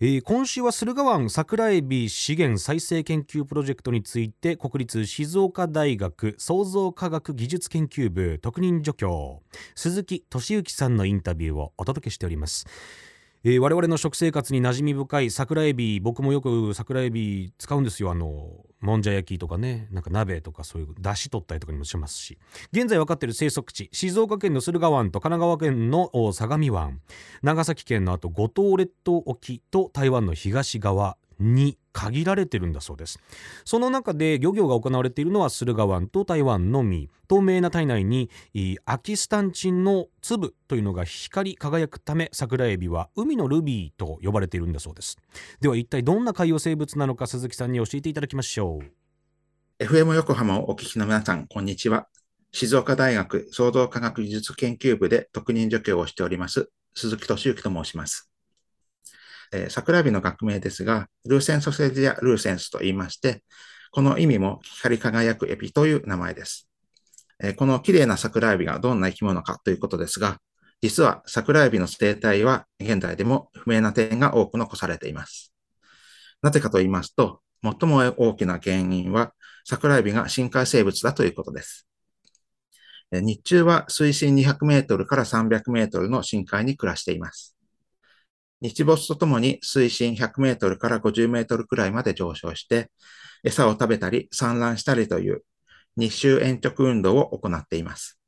えー、今週は駿河湾桜エビ資源再生研究プロジェクトについて国立静岡大学創造科学技術研究部特任助教鈴木俊之さんのインタビューをお届けしております。えー、我々の食生活に馴染み深い桜エビ僕もよく桜エビ使うんですよ。あのもんじゃ焼きとかねなんか鍋とかそういうだし取ったりとかにもしますし。現在分かっている生息地静岡県の駿河湾と神奈川県の相模湾。長崎県のあと五島列島沖と台湾の東側に限られてるんだそうです。その中で漁業が行われているのは駿河湾と台湾のみ。透明な体内にアキスタンチンの粒というのが光り輝くため桜エビは海のルビーと呼ばれているんだそうです。では一体どんな海洋生物なのか鈴木さんに教えていただきましょう。FM 横浜をお聞きの皆さんこんにちは。静岡大学創造科学技術研究部で特任助教をしております鈴木俊之と申します。えー、桜エビの学名ですが、ルーセンソセジやルーセンスと言いまして、この意味も光り輝くエビという名前です。えー、この綺麗な桜エビがどんな生き物かということですが、実は桜エビの生態は現在でも不明な点が多く残されています。なぜかと言いますと、最も大きな原因は桜エビが深海生物だということです。日中は水深200メートルから300メートルの深海に暮らしています。日没とともに水深100メートルから50メートルくらいまで上昇して、餌を食べたり産卵したりという日周延直運動を行っています。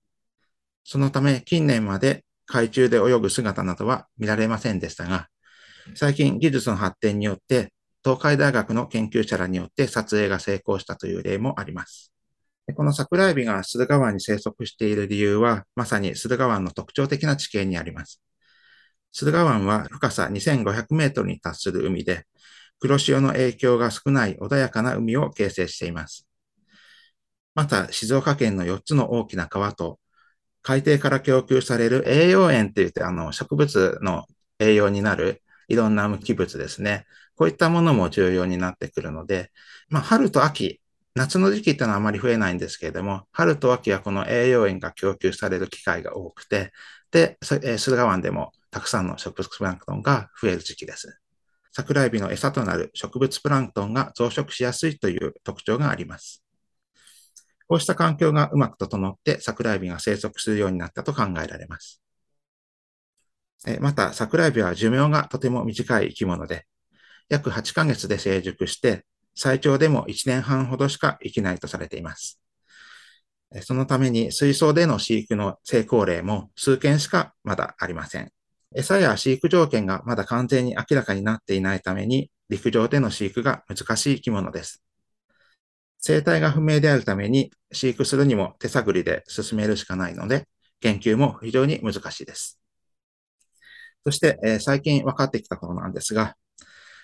そのため近年まで海中で泳ぐ姿などは見られませんでしたが、最近技術の発展によって東海大学の研究者らによって撮影が成功したという例もあります。この桜エビが駿河湾に生息している理由は、まさに駿河湾の特徴的な地形にあります。駿河湾は深さ2500メートルに達する海で、黒潮の影響が少ない穏やかな海を形成しています。また、静岡県の4つの大きな川と、海底から供給される栄養塩って言って、あの、植物の栄養になるいろんな無機物ですね。こういったものも重要になってくるので、まあ、春と秋、夏の時期ってのはあまり増えないんですけれども、春と秋はこの栄養塩が供給される機会が多くて、で、駿河湾でもたくさんの植物プランクトンが増える時期です。桜エビの餌となる植物プランクトンが増殖しやすいという特徴があります。こうした環境がうまく整って桜エビが生息するようになったと考えられます。また、桜エビは寿命がとても短い生き物で、約8ヶ月で成熟して、最長でも1年半ほどしか生きないとされています。そのために水槽での飼育の成功例も数件しかまだありません。餌や飼育条件がまだ完全に明らかになっていないために、陸上での飼育が難しい生き物です。生態が不明であるために、飼育するにも手探りで進めるしかないので、研究も非常に難しいです。そして、えー、最近分かってきたことなんですが、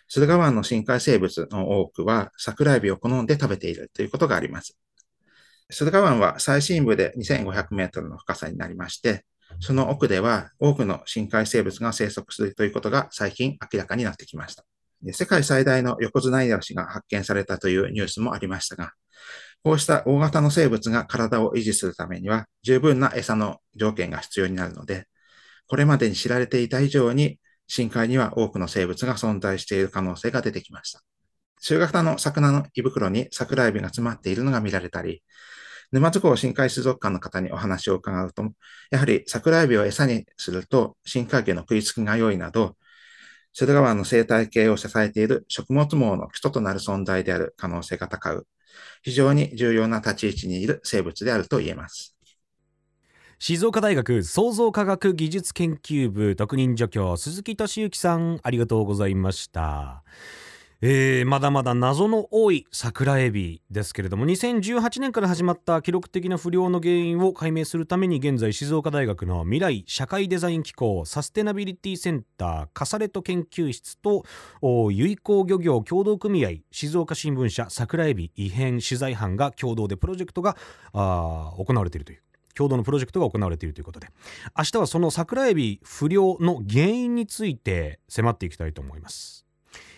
駿河湾の深海生物の多くは桜エビを好んで食べているということがあります。駿河湾は最深部で2500メートルの深さになりまして、その奥では多くの深海生物が生息するということが最近明らかになってきました。世界最大の横綱イワシが発見されたというニュースもありましたが、こうした大型の生物が体を維持するためには十分な餌の条件が必要になるので、これまでに知られていた以上に深海には多くの生物が存在している可能性が出てきました。中型の魚の胃袋に桜エビが詰まっているのが見られたり、沼津港深海水族館の方にお話を伺うと、やはり桜エビを餌にすると深海魚の食いつきが良いなど、駿河湾の生態系を支えている食物網の基礎となる存在である可能性が高く、非常に重要な立ち位置にいる生物であると言えます。静岡大学創造科学技術研究部特任助教鈴木俊之さんありがとうございましたえー、まだまだ謎の多い桜エビですけれども2018年から始まった記録的な不良の原因を解明するために現在静岡大学の未来社会デザイン機構サステナビリティセンターカサレト研究室と結港漁業協同組合静岡新聞社桜エビ異変取材班が共同でプロジェクトが行われているという共同のプロジェクトが行われているということで。明日はその桜エビ不良の原因について迫っていきたいと思います。